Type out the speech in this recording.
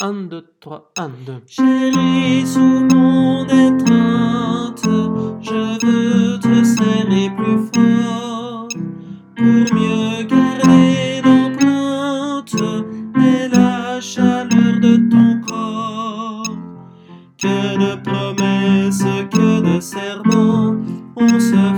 1, 2, 3, 1, 2. Chérie, sous mon étreinte, je veux te serrer plus fort pour mieux garder l'empreinte et la chaleur de ton corps. Que de promesses, que de serments, on se